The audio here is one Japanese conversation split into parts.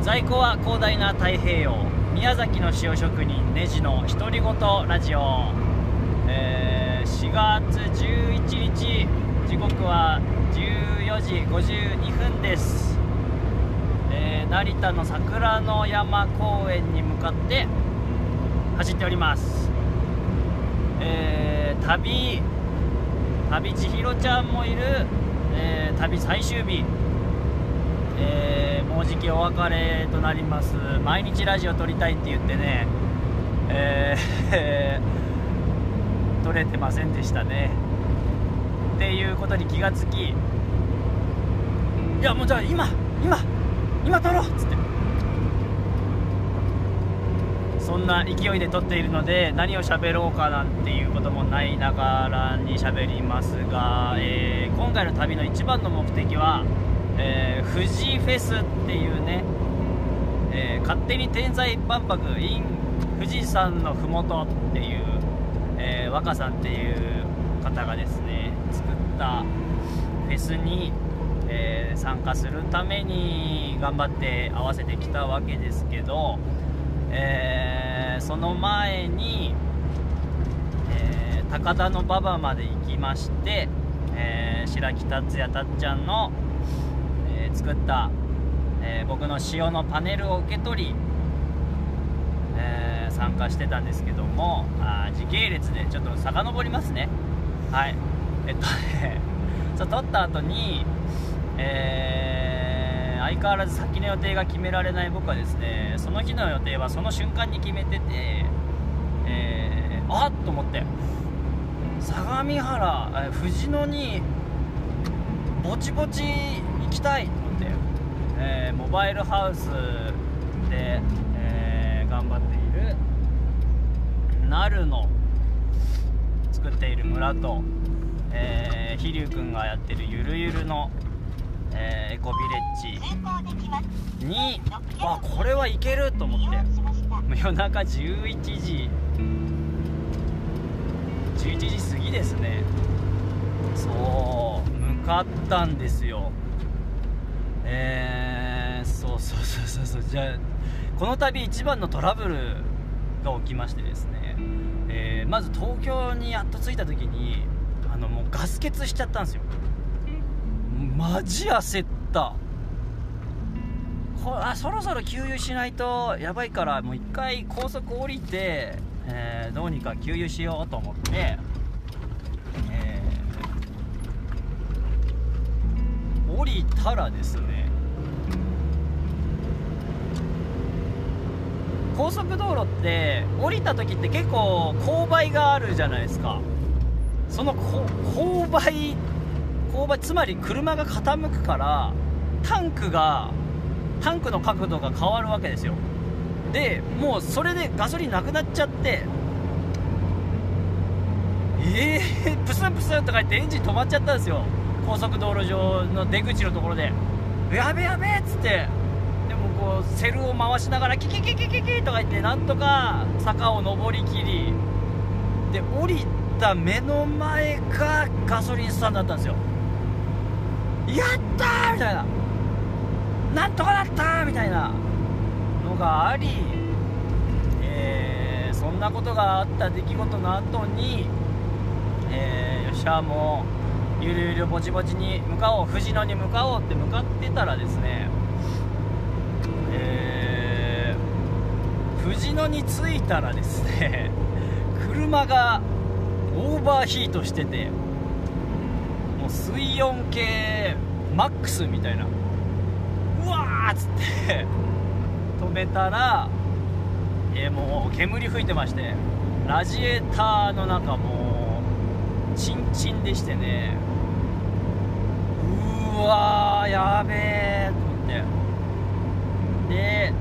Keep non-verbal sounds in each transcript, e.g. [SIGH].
在庫は広大な太平洋宮崎の塩職人ネジの独り言ラジオ、えー4月11日時刻は14時52分です、えー成田の桜の山公園に向かって走っております、えー旅旅千尋ちゃんもいる、え旅最終日。えーもうじきお別れとなります。毎日ラジオ撮りたいって言ってねえー [LAUGHS] 撮れてませんでしたね。っていうことに気がつきいやもうじゃあ今今今撮ろうっつって。そんな勢いで撮っているので何を喋ろうかなんていうこともないながらに喋りますが、えー今回の旅の一番の目的は、えー富士フェスっていうね、えー勝手に天才万博 in 富士山のふもとっていう、えー若さんっていう方がですね作ったフェスに、えー参加するために頑張って合わせてきたわけですけど、えーその前に、えー高田馬場まで行きまして、え白木達也たっちゃんの、作った、えー僕の塩のパネルを受け取り、えー参加してたんですけどもあ時系列でちょっと遡りますね。はい。えっとね [LAUGHS] そう撮った後にえー相変わらず先の予定が決められない僕はですねその日の予定はその瞬間に決めててえー、あっと思って。相模原えー藤野にぼちぼち行きたいと思って、えーモバイルハウスで、えー頑張っているなるの作っている村と、えー、飛龍君がやってるゆるゆるの、えーエコビレッジにあこれはいけると思って夜中11時11時過ぎですね。そう向かったんですよ。えー、そうそうそうそうそう。じゃあこの度一番のトラブルが起きましてですね、えーまず東京にやっと着いた時にあのもうガス欠しちゃったんですよ。マジ焦った。こあそろそろ給油しないとやばいからもう一回高速降りて、えーどうにか給油しようと思って、えー降りたらですね高速道路って降りた時って結構勾配があるじゃないですか。その勾配勾配つまり車が傾くからタンクがタンクの角度が変わるわけですよ。でもうそれでガソリンなくなっちゃってえー、プスンプスンとか言ってエンジン止まっちゃったんですよ。高速道路上の出口のところでやべやべっつってでもこうセルを回しながらキキキキキキとか言ってなんとか坂を上りきりで降りた目の前がガソリンスタンドだったんですよ。やったーみたいな。なんとかなったーみたいなのがあり、えーそんなことがあった出来事の後に、えーよっしゃもうゆるゆるぼちぼちに向かおう。藤野に向かおうって向かってたらですねえー藤野に着いたらですね [LAUGHS] 車がオーバーヒートしててもう水温計マックスみたいなうわーっつって止めたら、えーもう煙吹いてましてラジエーターの中もうチンチンでしてね。うわやべえと思って。で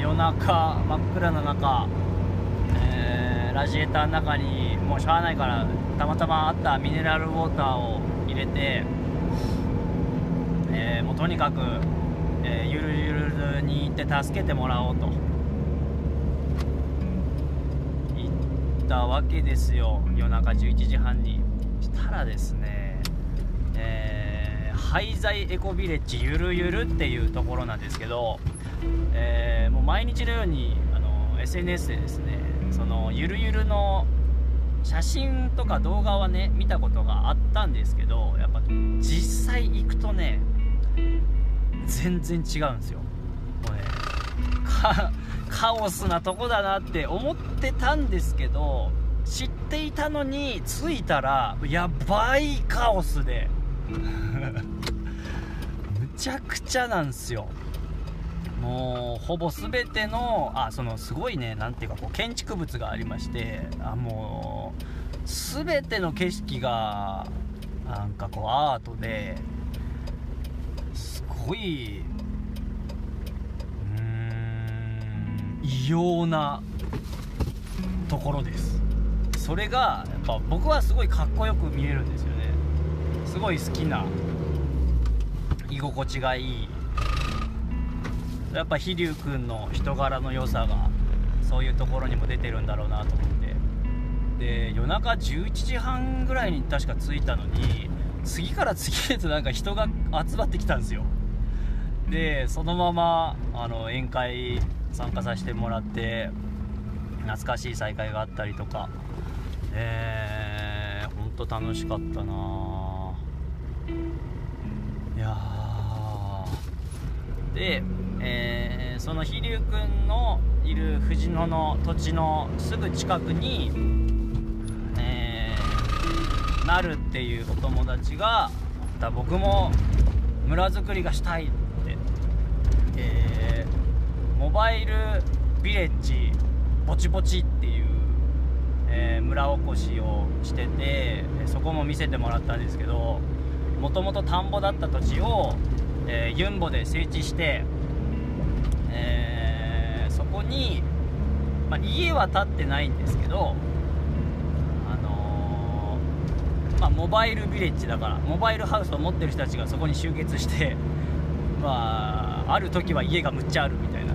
夜中真っ暗な中、えーラジエーターの中にもうしゃあないからたまたまあったミネラルウォーターを入れて、えーもうとにかく、えーゆるゆるに行って助けてもらおうと。行ったわけですよ。夜中11時半に。したらですね、えー廃材エコビレッジゆるゆるっていうところなんですけど、えー、もう毎日のようにあの SNS でですねそのゆるゆるの写真とか動画はね見たことがあったんですけどやっぱ実際行くとね全然違うんですよ。もうねカオスなとこだなって思ってたんですけど知っていたのに着いたらやばいカオスで。[LAUGHS] むちゃくちゃなんですよ。もうほぼ全てのあそのすごいね何ていうかこう建築物がありましてあもう全ての景色がなんかこうアートですごいうん異様なところです。それがやっぱ僕はすごいかっこよく見えるんですよね。すごい好きな居心地がいい。やっぱ飛龍君の人柄の良さがそういうところにも出てるんだろうなと思って。で夜中11時半ぐらいに確か着いたのに次から次へとなんか人が集まってきたんですよ。でそのままあの宴会参加させてもらって懐かしい再会があったりとか。え、ほんと楽しかったな。いやで、えー、その飛龍君のいる藤野の土地のすぐ近くに、えー、なるっていうお友達がだ僕も村づくりがしたいって、えー、モバイルビレッジぼちぼちっていうえー、村おこしをしててそこも見せてもらったんですけどもともと田んぼだった土地を、えー、ユンボで整地して、えー、そこに、まあ、家は建ってないんですけど、あのまあ、モバイルビレッジだからモバイルハウスを持ってる人たちがそこに集結して、[LAUGHS] まあ、ある時は家がむっちゃあるみたいな、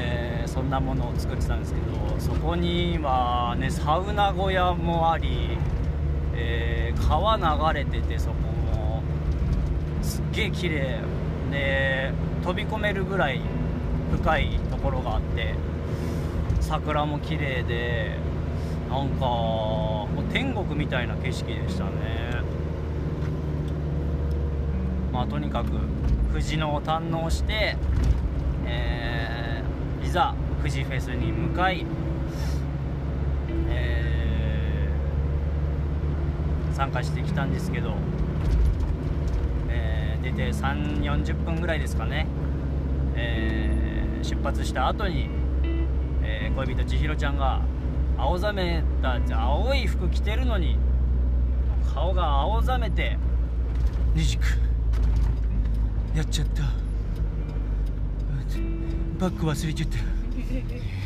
えそんなものを作ってたんですけどそこにはねサウナ小屋もあり、えー、川流れててそこもすっげえ綺麗。で飛び込めるぐらい深いところがあって桜も綺麗でなんかもう天国みたいな景色でしたね。まあとにかく藤野を堪能して、えー、いざ富士フェスに向かいえ参加してきたんですけど、えー、出て3 4 0分ぐらいですかね、えー、出発した後に、え、恋人千尋ちゃんが青ざめた青い服着てるのに顔が青ざめて「ニジクやっちゃった。バッグ忘れちゃった」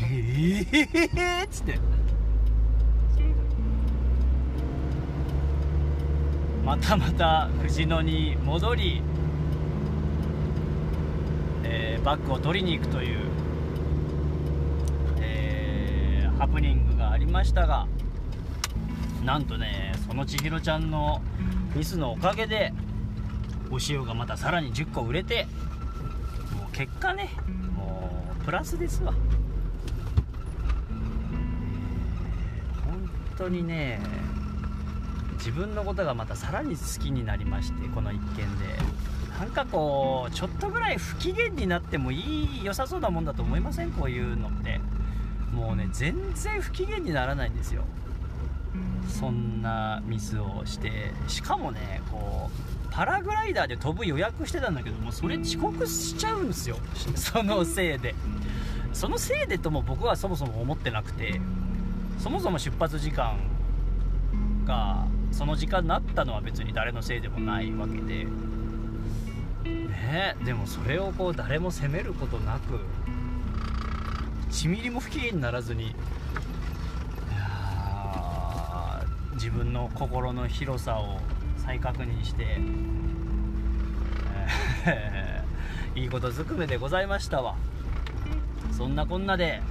ええっつって。またまた藤野に戻り、えー、バッグを取りに行くという、えー、ハプニングがありましたがなんとねその千尋ちゃんのミスのおかげでお塩がまたさらに10個売れてもう結果ねプラスですわ。本当にね自分のことがまたさらに好きになりましてこの一件で。なんかこうちょっとぐらい不機嫌になってもいい良さそうなもんだと思いません？こういうのって。もうね全然不機嫌にならないんですよ。そんなミスをしてしかもねこうパラグライダーで飛ぶ予約してたんだけどもそれ遅刻しちゃうんですよ。そのせいで。そのせいでとも僕はそもそも思ってなくて。そもそも出発時間がその時間になったのは別に誰のせいでもないわけで。ねでもそれをこう誰も責めることなく1ミリも不機嫌にならずに自分の心の広さを再確認して、えー、[LAUGHS] いいことずくめでございましたわ。そんなこんなで、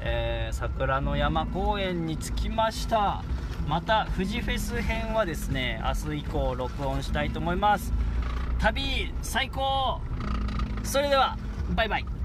えー、桜の山公園に着きました。また富士フェス編はですね明日以降録音したいと思います。旅最高。それではバイバイ。